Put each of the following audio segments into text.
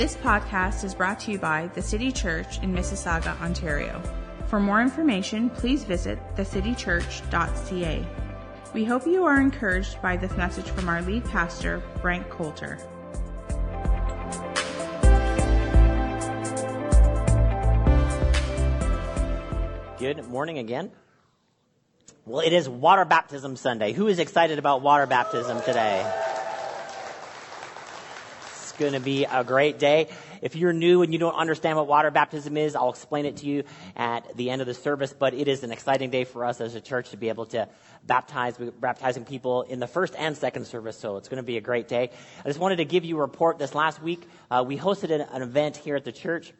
This podcast is brought to you by the City Church in Mississauga, Ontario. For more information, please visit thecitychurch.ca. We hope you are encouraged by this message from our lead pastor, Frank Coulter. Good morning again. Well, it is Water Baptism Sunday. Who is excited about water baptism today? Going to be a great day. If you're new and you don't understand what water baptism is, I'll explain it to you at the end of the service. But it is an exciting day for us as a church to be able to baptize, we're baptizing people in the first and second service. So it's going to be a great day. I just wanted to give you a report. This last week, uh, we hosted an, an event here at the church.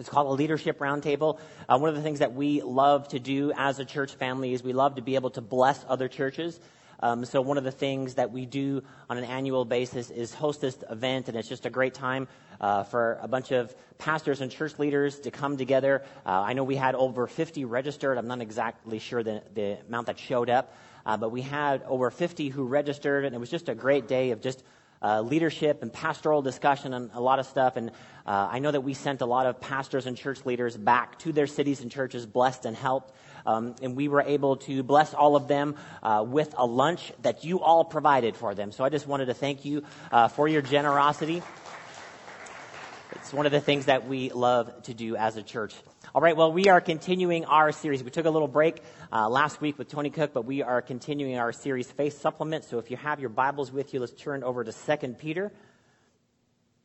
It's called a leadership roundtable. Uh, one of the things that we love to do as a church family is we love to be able to bless other churches. Um, so one of the things that we do on an annual basis is host this event, and it's just a great time uh, for a bunch of pastors and church leaders to come together. Uh, I know we had over 50 registered. I'm not exactly sure the, the amount that showed up, uh, but we had over 50 who registered, and it was just a great day of just uh, leadership and pastoral discussion and a lot of stuff. And uh, I know that we sent a lot of pastors and church leaders back to their cities and churches, blessed and helped. Um, and we were able to bless all of them uh, with a lunch that you all provided for them. So I just wanted to thank you uh, for your generosity. It's one of the things that we love to do as a church. All right, well, we are continuing our series. We took a little break uh, last week with Tony Cook, but we are continuing our series, Faith Supplement. So if you have your Bibles with you, let's turn over to 2 Peter.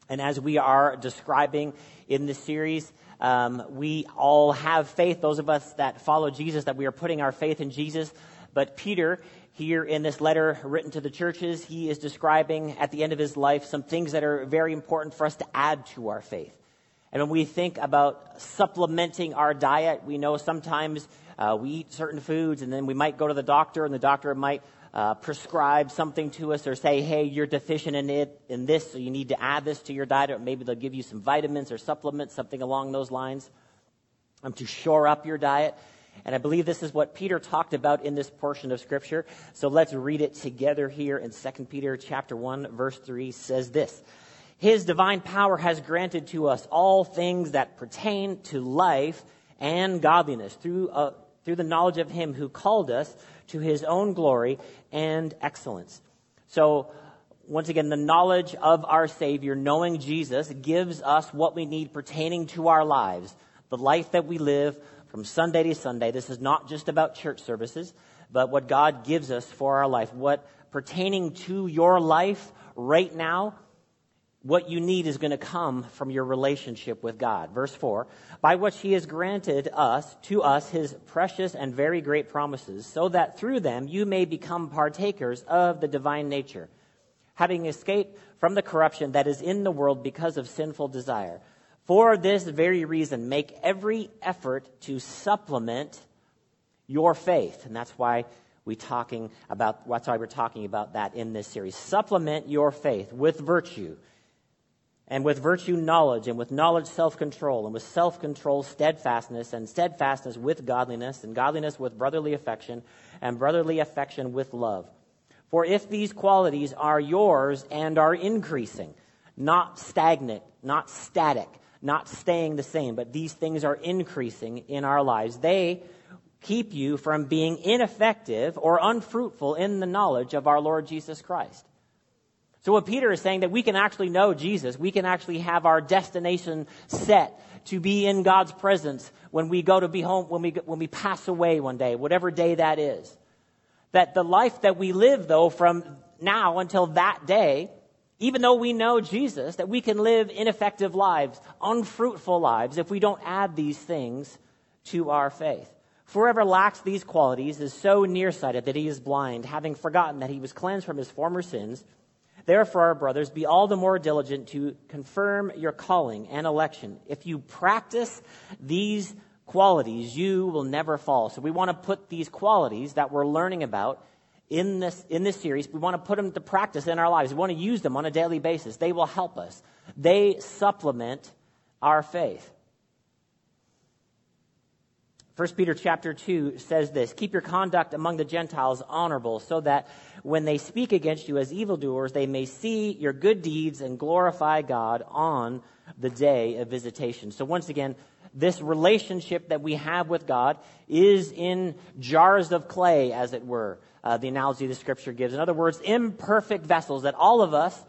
And as we are describing in this series, um, we all have faith. Those of us that follow Jesus, that we are putting our faith in Jesus. But Peter, here in this letter written to the churches, he is describing at the end of his life some things that are very important for us to add to our faith. And when we think about supplementing our diet, we know sometimes uh, we eat certain foods and then we might go to the doctor and the doctor might uh, prescribe something to us or say, hey, you're deficient in it, in this, so you need to add this to your diet, or maybe they'll give you some vitamins or supplements, something along those lines, um, to shore up your diet. And I believe this is what Peter talked about in this portion of scripture. So let's read it together here in 2 Peter chapter 1 verse 3 says this. His divine power has granted to us all things that pertain to life and godliness through, uh, through the knowledge of him who called us to his own glory and excellence. So, once again, the knowledge of our Savior, knowing Jesus, gives us what we need pertaining to our lives, the life that we live from Sunday to Sunday. This is not just about church services, but what God gives us for our life. What pertaining to your life right now, what you need is going to come from your relationship with God. Verse 4 By which he has granted us, to us, his precious and very great promises, so that through them you may become partakers of the divine nature, having escaped from the corruption that is in the world because of sinful desire. For this very reason, make every effort to supplement your faith. And that's why we talking about that's why we're talking about that in this series. Supplement your faith with virtue and with virtue, knowledge, and with knowledge, self control, and with self control, steadfastness, and steadfastness with godliness, and godliness with brotherly affection, and brotherly affection with love. For if these qualities are yours and are increasing, not stagnant, not static, not staying the same, but these things are increasing in our lives, they keep you from being ineffective or unfruitful in the knowledge of our Lord Jesus Christ. So what Peter is saying that we can actually know Jesus, we can actually have our destination set to be in God's presence when we go to be home, when we, when we pass away one day, whatever day that is. That the life that we live though from now until that day, even though we know Jesus, that we can live ineffective lives, unfruitful lives, if we don't add these things to our faith. Whoever lacks these qualities is so nearsighted that he is blind, having forgotten that he was cleansed from his former sins. Therefore, our brothers, be all the more diligent to confirm your calling and election. If you practice these qualities, you will never fall. So we want to put these qualities that we're learning about in this, in this series, we want to put them to practice in our lives. We want to use them on a daily basis. They will help us. They supplement our faith. 1 Peter chapter 2 says this Keep your conduct among the Gentiles honorable, so that when they speak against you as evildoers, they may see your good deeds and glorify God on the day of visitation. So, once again, this relationship that we have with God is in jars of clay, as it were, uh, the analogy the scripture gives. In other words, imperfect vessels that all of us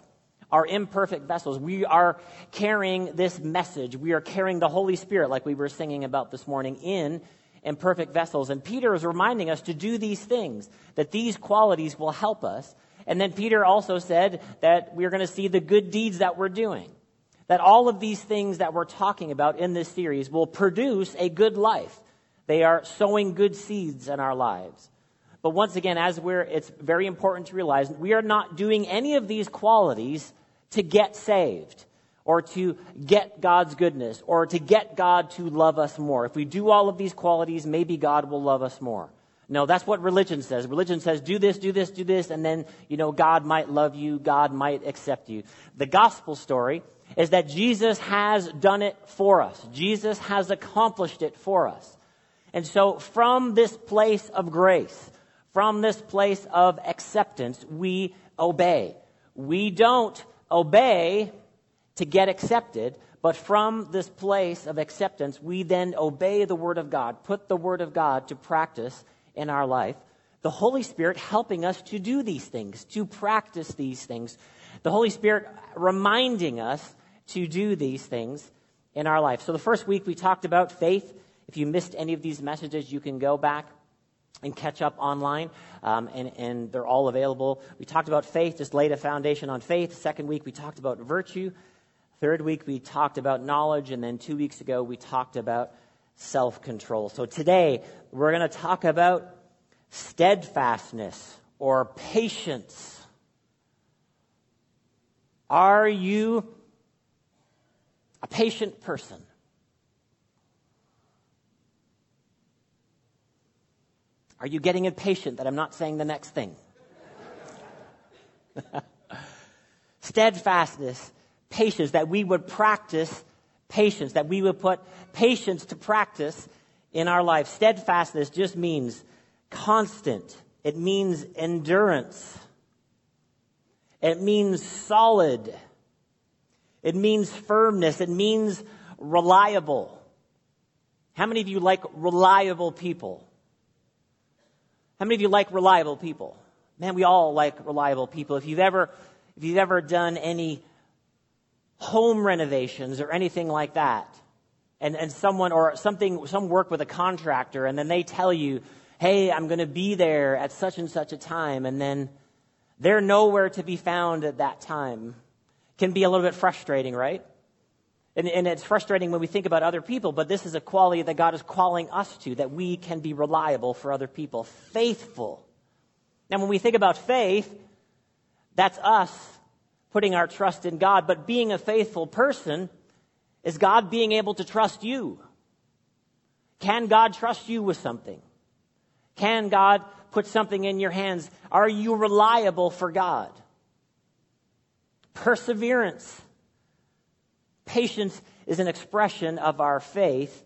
are imperfect vessels. We are carrying this message. We are carrying the Holy Spirit, like we were singing about this morning, in imperfect vessels. And Peter is reminding us to do these things, that these qualities will help us. And then Peter also said that we're going to see the good deeds that we're doing. That all of these things that we're talking about in this series will produce a good life. They are sowing good seeds in our lives. But once again, as we're, it's very important to realize we are not doing any of these qualities to get saved or to get God's goodness or to get God to love us more. If we do all of these qualities, maybe God will love us more. No, that's what religion says. Religion says, do this, do this, do this, and then, you know, God might love you, God might accept you. The gospel story is that Jesus has done it for us. Jesus has accomplished it for us. And so from this place of grace, from this place of acceptance, we obey. We don't obey to get accepted, but from this place of acceptance, we then obey the Word of God, put the Word of God to practice in our life. The Holy Spirit helping us to do these things, to practice these things. The Holy Spirit reminding us to do these things in our life. So the first week we talked about faith. If you missed any of these messages, you can go back and catch up online, um, and, and they're all available. We talked about faith, just laid a foundation on faith. Second week, we talked about virtue. Third week, we talked about knowledge, and then two weeks ago, we talked about self control. So today, we're going to talk about steadfastness or patience. Are you a patient person? Are you getting impatient that I'm not saying the next thing? Steadfastness patience, that we would practice patience, that we would put patience to practice in our life. Steadfastness just means constant. It means endurance. It means solid. It means firmness. It means reliable. How many of you like reliable people? How many of you like reliable people? Man, we all like reliable people. If you've ever, if you've ever done any home renovations or anything like that. And, and someone or something, some work with a contractor and then they tell you, hey, I'm going to be there at such and such a time. And then they're nowhere to be found at that time. Can be a little bit frustrating, right? And, and it's frustrating when we think about other people, but this is a quality that God is calling us to, that we can be reliable for other people, faithful. Now, when we think about faith, that's us putting our trust in God, but being a faithful person is God being able to trust you. Can God trust you with something? Can God put something in your hands? Are you reliable for God? Perseverance. Patience is an expression of our faith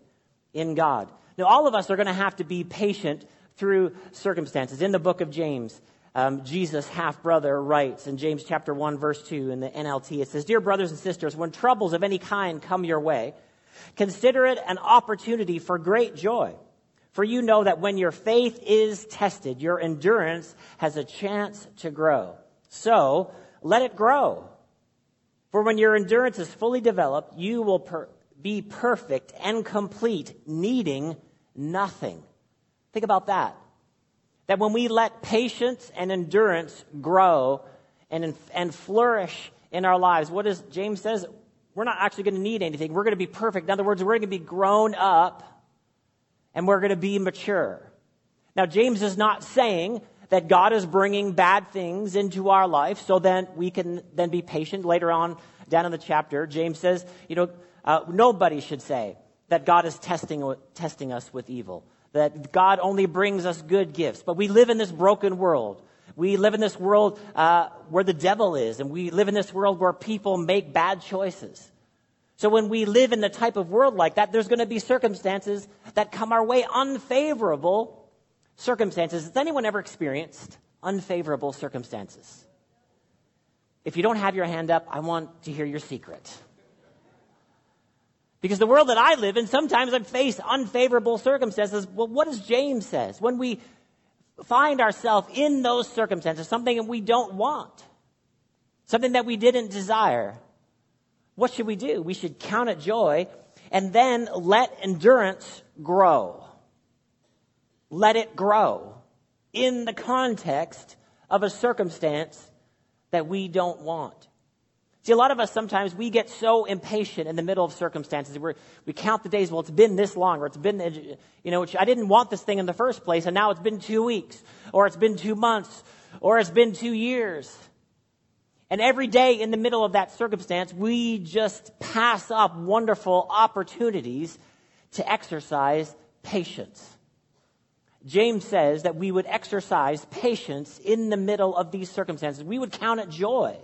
in God. Now, all of us are going to have to be patient through circumstances. In the book of James, um, Jesus' half brother writes in James chapter 1, verse 2 in the NLT, it says, Dear brothers and sisters, when troubles of any kind come your way, consider it an opportunity for great joy. For you know that when your faith is tested, your endurance has a chance to grow. So let it grow. For when your endurance is fully developed, you will per- be perfect and complete, needing nothing. Think about that. That when we let patience and endurance grow and, and flourish in our lives, what does James says? We're not actually going to need anything. We're going to be perfect. In other words, we're going to be grown up and we're going to be mature. Now, James is not saying that God is bringing bad things into our life so then we can then be patient. Later on down in the chapter, James says, you know, uh, nobody should say that God is testing, testing us with evil that God only brings us good gifts. But we live in this broken world. We live in this world uh, where the devil is, and we live in this world where people make bad choices. So when we live in the type of world like that, there's going to be circumstances that come our way, unfavorable circumstances. Has anyone ever experienced unfavorable circumstances? If you don't have your hand up, I want to hear your secret. Because the world that I live in, sometimes I face unfavorable circumstances. Well, what does James says? When we find ourselves in those circumstances, something that we don't want, something that we didn't desire, what should we do? We should count it joy and then let endurance grow. Let it grow in the context of a circumstance that we don't want. See, a lot of us sometimes we get so impatient in the middle of circumstances. we we count the days. Well, it's been this long, or it's been, you know, I didn't want this thing in the first place, and now it's been two weeks, or it's been two months, or it's been two years. And every day in the middle of that circumstance, we just pass up wonderful opportunities to exercise patience. James says that we would exercise patience in the middle of these circumstances. We would count it joy.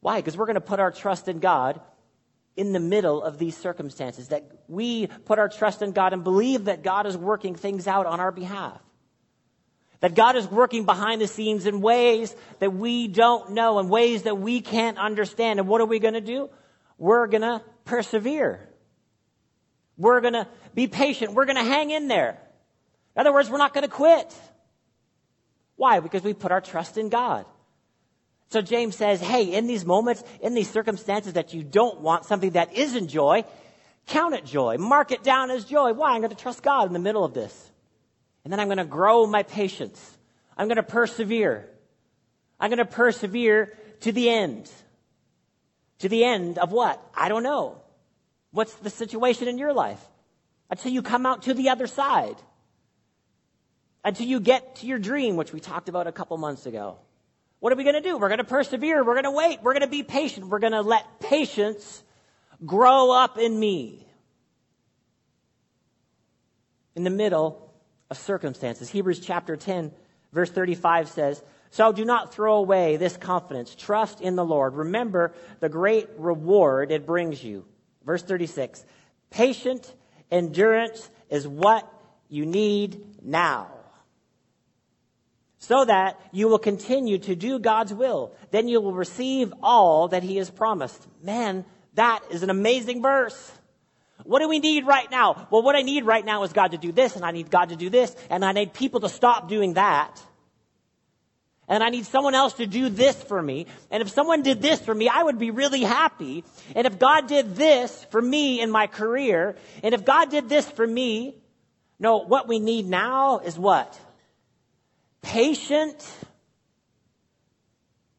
Why? Because we're going to put our trust in God in the middle of these circumstances, that we put our trust in God and believe that God is working things out on our behalf. That God is working behind the scenes in ways that we don't know, and ways that we can't understand. And what are we going to do? We're going to persevere. We're going to be patient. We're going to hang in there. In other words, we're not going to quit. Why? Because we put our trust in God. So James says, hey, in these moments, in these circumstances that you don't want, something that isn't joy, count it joy. Mark it down as joy. Why? I'm going to trust God in the middle of this. And then I'm going to grow my patience. I'm going to persevere. I'm going to persevere to the end. To the end of what? I don't know. What's the situation in your life? Until you come out to the other side. Until you get to your dream, which we talked about a couple months ago. What are we going to do? We're going to persevere. We're going to wait. We're going to be patient. We're going to let patience grow up in me. In the middle of circumstances. Hebrews chapter 10, verse 35 says, So do not throw away this confidence. Trust in the Lord. Remember the great reward it brings you. Verse 36 Patient endurance is what you need now so that you will continue to do God's will. Then you will receive all that He has promised. Man, that is an amazing verse. What do we need right now? Well, what I need right now is God to do this, and I need God to do this, and I need people to stop doing that. And I need someone else to do this for me. And if someone did this for me, I would be really happy. And if God did this for me in my career, and if God did this for me, no, what we need now is what? Patient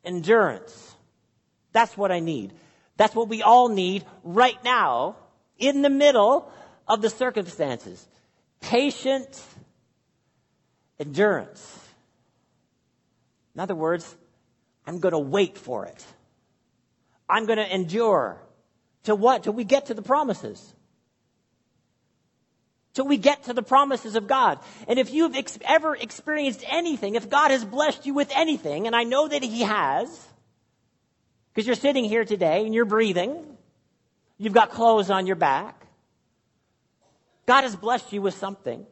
endurance. That's what I need. That's what we all need right now in the middle of the circumstances. Patient endurance. In other words, I'm going to wait for it. I'm going to endure. To what? Till we get to the promises till we get to the promises of God. And if you've ex- ever experienced anything, if God has blessed you with anything, and I know that He has, because you're sitting here today and you're breathing, you've got clothes on your back, God has blessed you with something.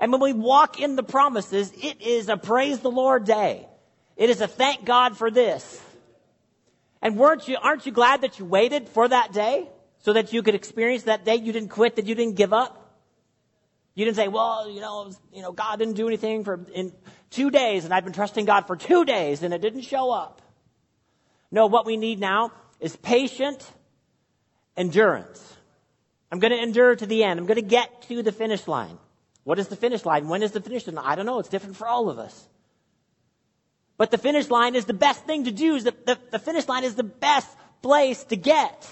And when we walk in the promises, it is a praise the Lord day. It is a thank God for this. And weren't you, aren't you glad that you waited for that day? So that you could experience that day you didn't quit, that you didn't give up? You didn't say, well, you know, you know, God didn't do anything for in two days, and I've been trusting God for two days, and it didn't show up. No, what we need now is patient endurance. I'm going to endure to the end. I'm going to get to the finish line. What is the finish line? When is the finish line? I don't know. It's different for all of us. But the finish line is the best thing to do. Is the, the, the finish line is the best place to get.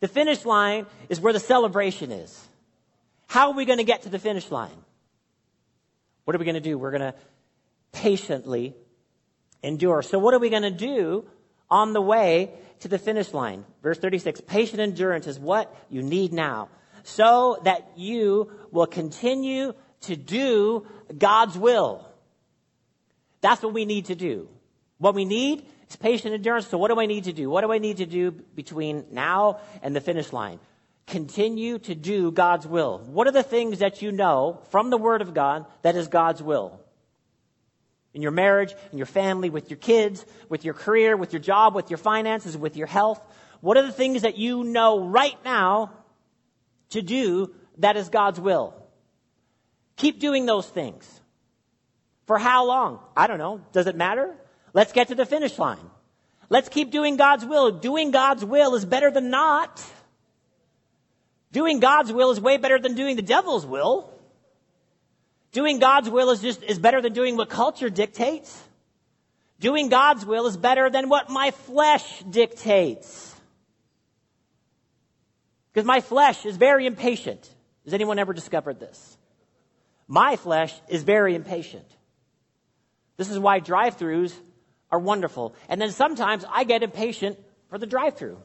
The finish line is where the celebration is. How are we going to get to the finish line? What are we going to do? We're going to patiently endure. So, what are we going to do on the way to the finish line? Verse 36 Patient endurance is what you need now, so that you will continue to do God's will. That's what we need to do. What we need is patient endurance. So what do I need to do? What do I need to do between now and the finish line? Continue to do God's will. What are the things that you know from the Word of God that is God's will? In your marriage, in your family, with your kids, with your career, with your job, with your finances, with your health. What are the things that you know right now to do that is God's will? Keep doing those things. For how long? I don't know. Does it matter? Let's get to the finish line. Let's keep doing God's will. Doing God's will is better than not. Doing God's will is way better than doing the devil's will. Doing God's will is just is better than doing what culture dictates. Doing God's will is better than what my flesh dictates. Because my flesh is very impatient. Has anyone ever discovered this? My flesh is very impatient. This is why drive-throughs are wonderful. And then sometimes I get impatient for the drive-through.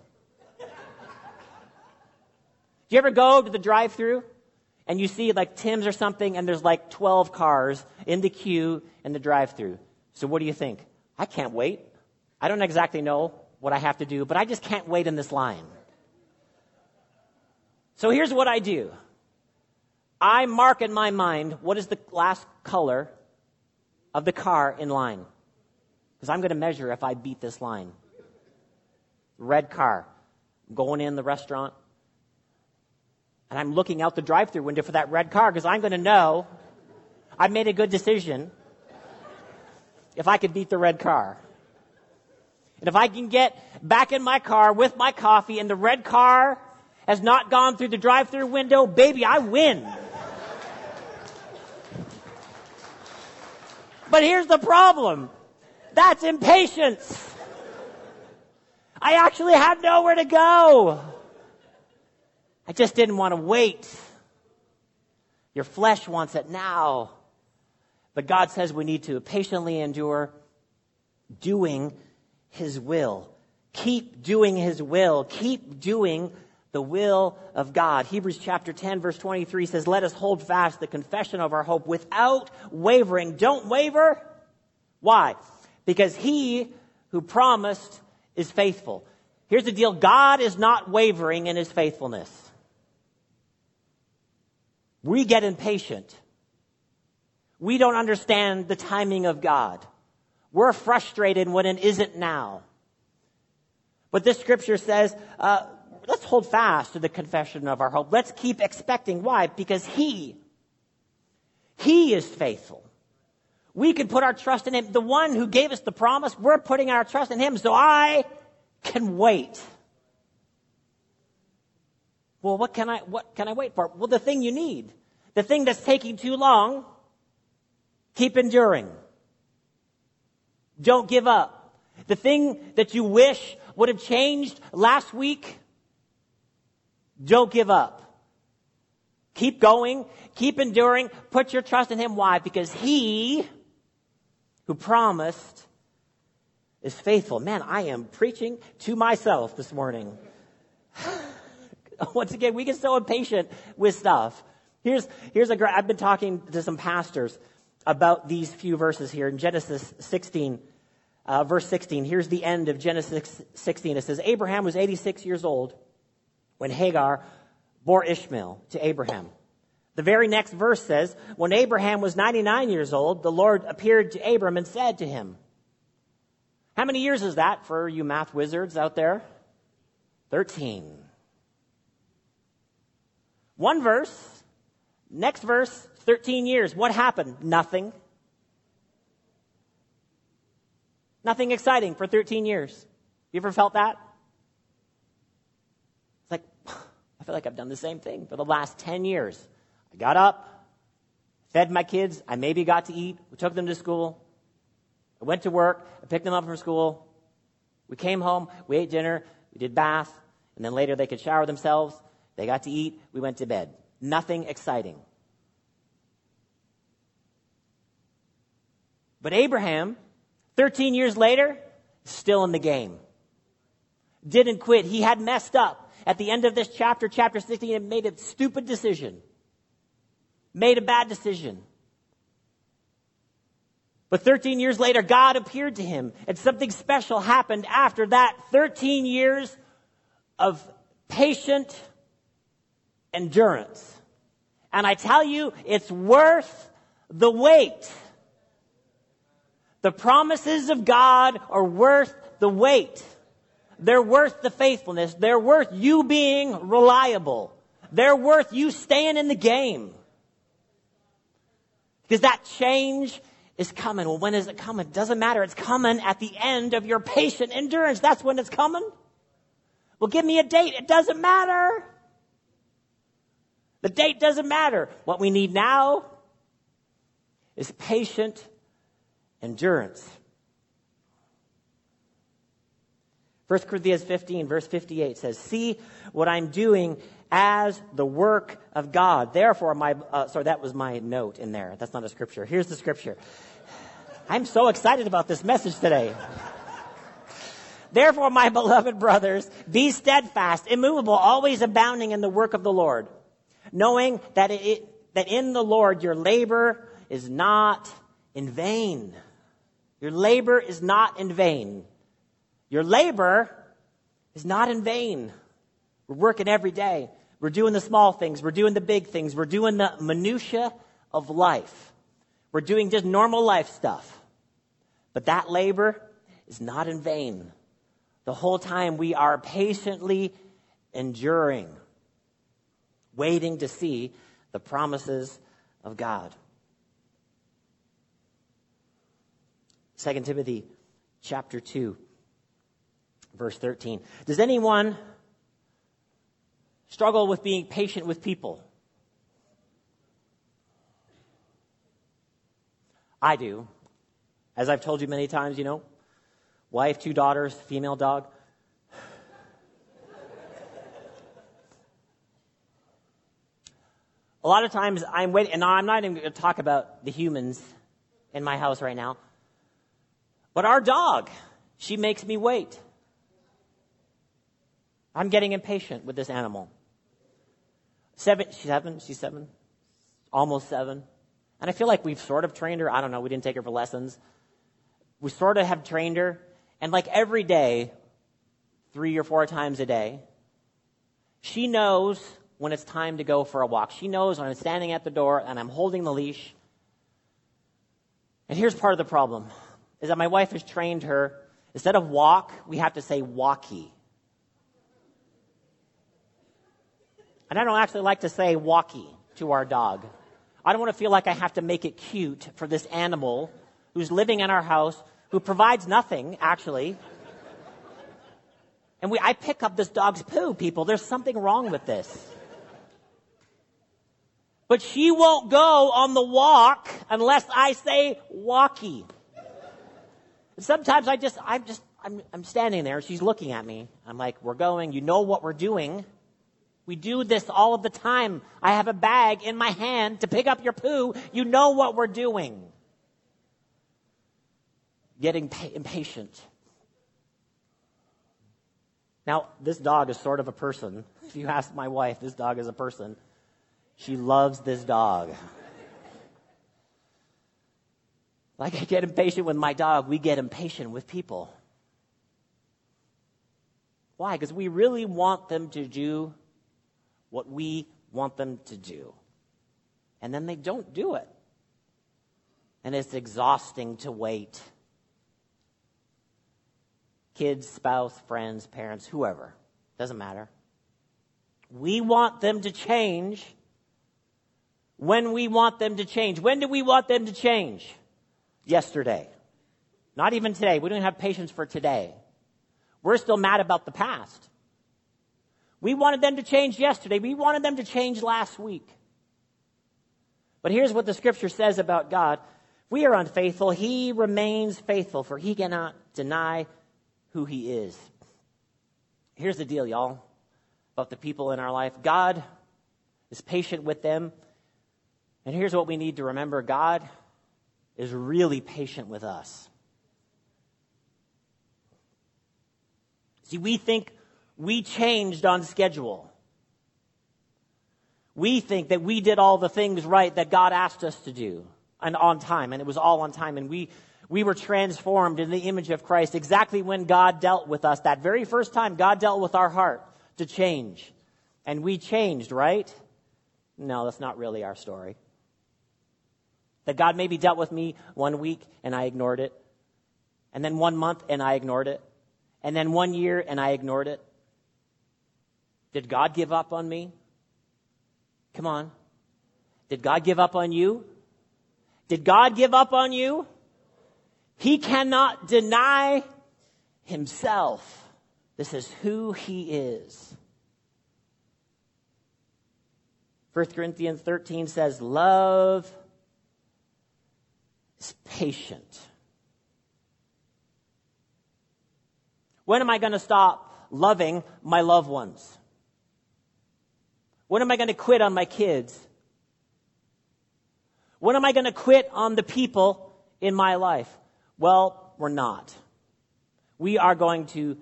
Do you ever go to the drive-through and you see like Tim's or something and there's like 12 cars in the queue in the drive-through? So what do you think? I can't wait. I don't exactly know what I have to do, but I just can't wait in this line. So here's what I do. I mark in my mind what is the last color of the car in line. Because I'm going to measure if I beat this line. Red car. going in the restaurant. And I'm looking out the drive through window for that red car because I'm going to know I've made a good decision if I could beat the red car. And if I can get back in my car with my coffee and the red car has not gone through the drive through window, baby, I win. But here's the problem. That's impatience. I actually had nowhere to go. I just didn't want to wait. Your flesh wants it now. But God says we need to patiently endure doing His will. Keep doing His will. Keep doing the will of God. Hebrews chapter 10 verse 23 says, let us hold fast the confession of our hope without wavering. Don't waver. Why? Because he who promised is faithful. Here's the deal. God is not wavering in his faithfulness. We get impatient. We don't understand the timing of God. We're frustrated when it isn't now. But this scripture says, uh, let's hold fast to the confession of our hope. Let's keep expecting. Why? Because He, He is faithful. We can put our trust in Him. The one who gave us the promise, we're putting our trust in Him. So I can wait. Well, what can I, what can I wait for? Well, the thing you need. The thing that's taking too long, keep enduring. Don't give up. The thing that you wish would have changed last week, don't give up. Keep going. Keep enduring. Put your trust in Him. Why? Because He who promised is faithful. Man, I am preaching to myself this morning. Once again, we get so impatient with stuff. Here's, here's a great, I've been talking to some pastors about these few verses here in Genesis 16, uh, verse 16. Here's the end of Genesis 16. It says, Abraham was 86 years old when Hagar bore Ishmael to Abraham. The very next verse says, When Abraham was 99 years old, the Lord appeared to Abram and said to him, How many years is that for you math wizards out there? 13. One verse, next verse, 13 years. What happened? Nothing. Nothing exciting for 13 years. You ever felt that? It's like, I feel like I've done the same thing for the last 10 years. I got up, fed my kids, I maybe got to eat, we took them to school, I went to work, I picked them up from school, we came home, we ate dinner, we did bath, and then later they could shower themselves, they got to eat, we went to bed. Nothing exciting. But Abraham, 13 years later, still in the game. Didn't quit. He had messed up at the end of this chapter, chapter 16, he made a stupid decision. Made a bad decision. But 13 years later, God appeared to him, and something special happened after that 13 years of patient endurance. And I tell you, it's worth the wait. The promises of God are worth the wait. They're worth the faithfulness. They're worth you being reliable. They're worth you staying in the game. Because that change is coming. Well, when is it coming? Doesn't matter. It's coming at the end of your patient endurance. That's when it's coming. Well, give me a date. It doesn't matter. The date doesn't matter. What we need now is patient endurance. 1 Corinthians 15, verse 58 says, See what I'm doing as the work of God. Therefore, my, uh, sorry, that was my note in there. That's not a scripture. Here's the scripture. I'm so excited about this message today. Therefore, my beloved brothers, be steadfast, immovable, always abounding in the work of the Lord, knowing that, it, that in the Lord your labor is not in vain. Your labor is not in vain. Your labor is not in vain. We're working every day. We're doing the small things. We're doing the big things. We're doing the minutia of life. We're doing just normal life stuff. But that labor is not in vain. The whole time we are patiently enduring, waiting to see the promises of God. 2 Timothy chapter 2 verse 13. Does anyone struggle with being patient with people? I do. As I've told you many times, you know, wife, two daughters, female dog. A lot of times I'm waiting, and I'm not even going to talk about the humans in my house right now, but our dog, she makes me wait. I'm getting impatient with this animal. Seven, she's seven, she's seven, almost seven. And I feel like we've sort of trained her. I don't know, we didn't take her for lessons. We sort of have trained her. And like every day, three or four times a day, she knows when it's time to go for a walk. She knows when I'm standing at the door and I'm holding the leash. And here's part of the problem is that my wife has trained her instead of walk, we have to say walkie. And I don't actually like to say walkie to our dog. I don't want to feel like I have to make it cute for this animal who's living in our house, who provides nothing, actually. And we, I pick up this dog's poo, people. There's something wrong with this. But she won't go on the walk unless I say walkie. Sometimes I just, I'm just, I'm, I'm standing there. She's looking at me. I'm like, we're going. You know what we're doing. We do this all of the time. I have a bag in my hand to pick up your poo. You know what we're doing. Getting impatient. Now, this dog is sort of a person. If you ask my wife, this dog is a person. She loves this dog. Like I get impatient with my dog, we get impatient with people. Why? Because we really want them to do what we want them to do. And then they don't do it. And it's exhausting to wait. Kids, spouse, friends, parents, whoever. Doesn't matter. We want them to change when we want them to change. When do we want them to change? Yesterday. Not even today. We don't have patience for today. We're still mad about the past. We wanted them to change yesterday. We wanted them to change last week. But here's what the scripture says about God. If we are unfaithful, he remains faithful, for he cannot deny who he is. Here's the deal, y'all, about the people in our life. God is patient with them. And here's what we need to remember God is really patient with us. See, we think we changed on schedule. We think that we did all the things right that God asked us to do. and on time, and it was all on time. And we, we were transformed in the image of Christ exactly when God dealt with us. That very first time, God dealt with our heart to change. And we changed, right? No, that's not really our story. That God maybe dealt with me one week and I ignored it. And then one month and I ignored it. And then one year and I ignored it. Did God give up on me? Come on. Did God give up on you? Did God give up on you? He cannot deny himself. This is who he is. 1 Corinthians 13 says, Love is patient. When am I going to stop loving my loved ones? When am I going to quit on my kids? When am I going to quit on the people in my life? Well, we're not. We are going to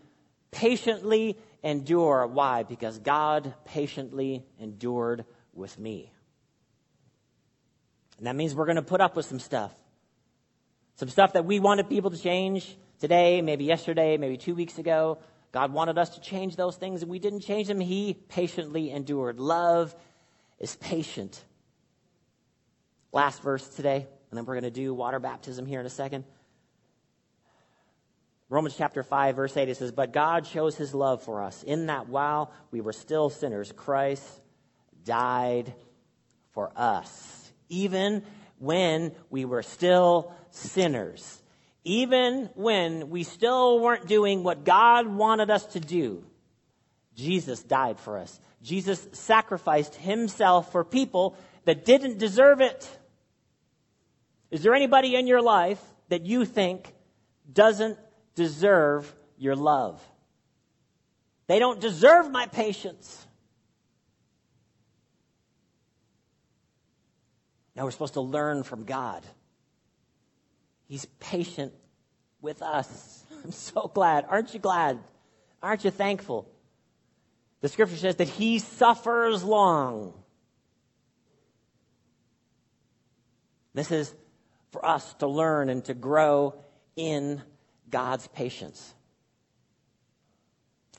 patiently endure. Why? Because God patiently endured with me. And that means we're going to put up with some stuff. Some stuff that we wanted people to change today, maybe yesterday, maybe two weeks ago. God wanted us to change those things and we didn't change them. He patiently endured. Love is patient. Last verse today, and then we're going to do water baptism here in a second. Romans chapter 5, verse 8, it says, But God shows his love for us in that while we were still sinners, Christ died for us. Even when we were still sinners. Even when we still weren't doing what God wanted us to do, Jesus died for us. Jesus sacrificed himself for people that didn't deserve it. Is there anybody in your life that you think doesn't deserve your love? They don't deserve my patience. Now we're supposed to learn from God. He's patient with us. I'm so glad. Aren't you glad? Aren't you thankful? The scripture says that he suffers long. This is for us to learn and to grow in God's patience.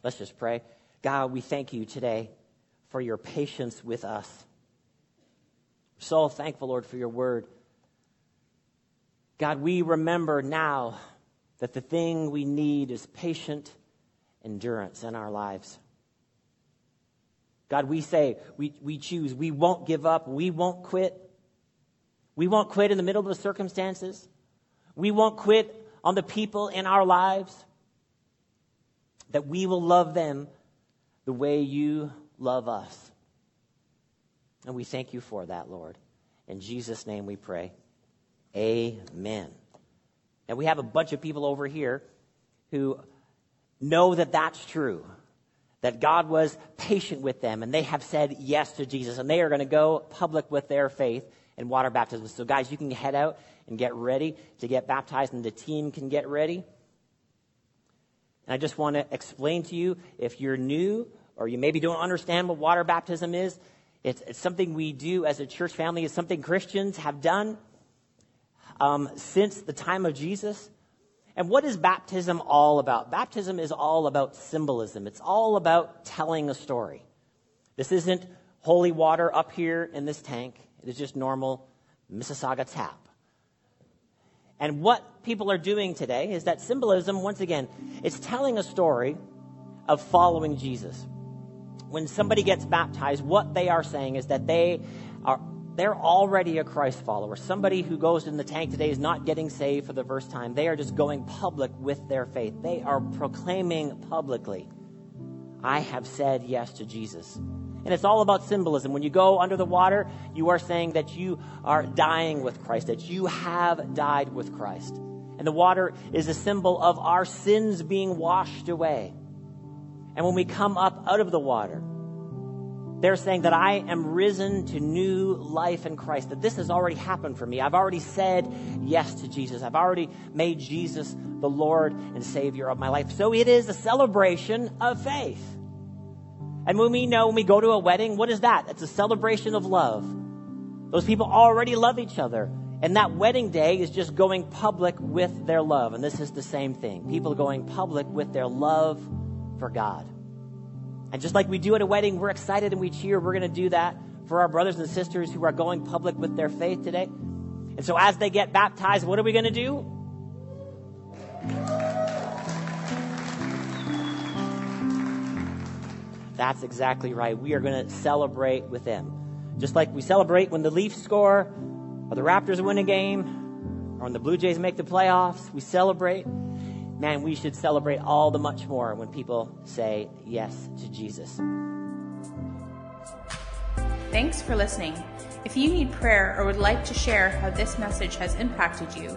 Let's just pray. God, we thank you today for your patience with us. So thankful, Lord, for your word. God, we remember now that the thing we need is patient endurance in our lives. God, we say, we, we choose, we won't give up, we won't quit. We won't quit in the middle of the circumstances. We won't quit on the people in our lives. That we will love them the way you love us. And we thank you for that, Lord. In Jesus' name we pray. Amen. And we have a bunch of people over here who know that that's true. That God was patient with them and they have said yes to Jesus and they are going to go public with their faith in water baptism. So, guys, you can head out and get ready to get baptized and the team can get ready. And I just want to explain to you if you're new or you maybe don't understand what water baptism is, it's, it's something we do as a church family, it's something Christians have done um, since the time of Jesus. And what is baptism all about? Baptism is all about symbolism. It's all about telling a story. This isn't holy water up here in this tank. It is just normal Mississauga tap. And what people are doing today is that symbolism, once again, it's telling a story of following Jesus. When somebody gets baptized, what they are saying is that they are they're already a Christ follower. Somebody who goes in the tank today is not getting saved for the first time. They are just going public with their faith. They are proclaiming publicly, I have said yes to Jesus. And it's all about symbolism. When you go under the water, you are saying that you are dying with Christ, that you have died with Christ. And the water is a symbol of our sins being washed away. And when we come up out of the water, they're saying that I am risen to new life in Christ, that this has already happened for me. I've already said yes to Jesus. I've already made Jesus the Lord and Savior of my life. So it is a celebration of faith. And when we know when we go to a wedding, what is that? It's a celebration of love. Those people already love each other And that wedding day is just going public with their love. And this is the same thing. People going public with their love for God. And just like we do at a wedding, we're excited and we cheer. We're going to do that for our brothers and sisters who are going public with their faith today. And so as they get baptized, what are we going to do? That's exactly right. We are going to celebrate with them. Just like we celebrate when the Leafs score, or the Raptors win a game, or when the Blue Jays make the playoffs, we celebrate. Man, we should celebrate all the much more when people say yes to Jesus. Thanks for listening. If you need prayer or would like to share how this message has impacted you,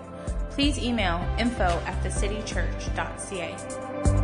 please email info at thecitychurch.ca.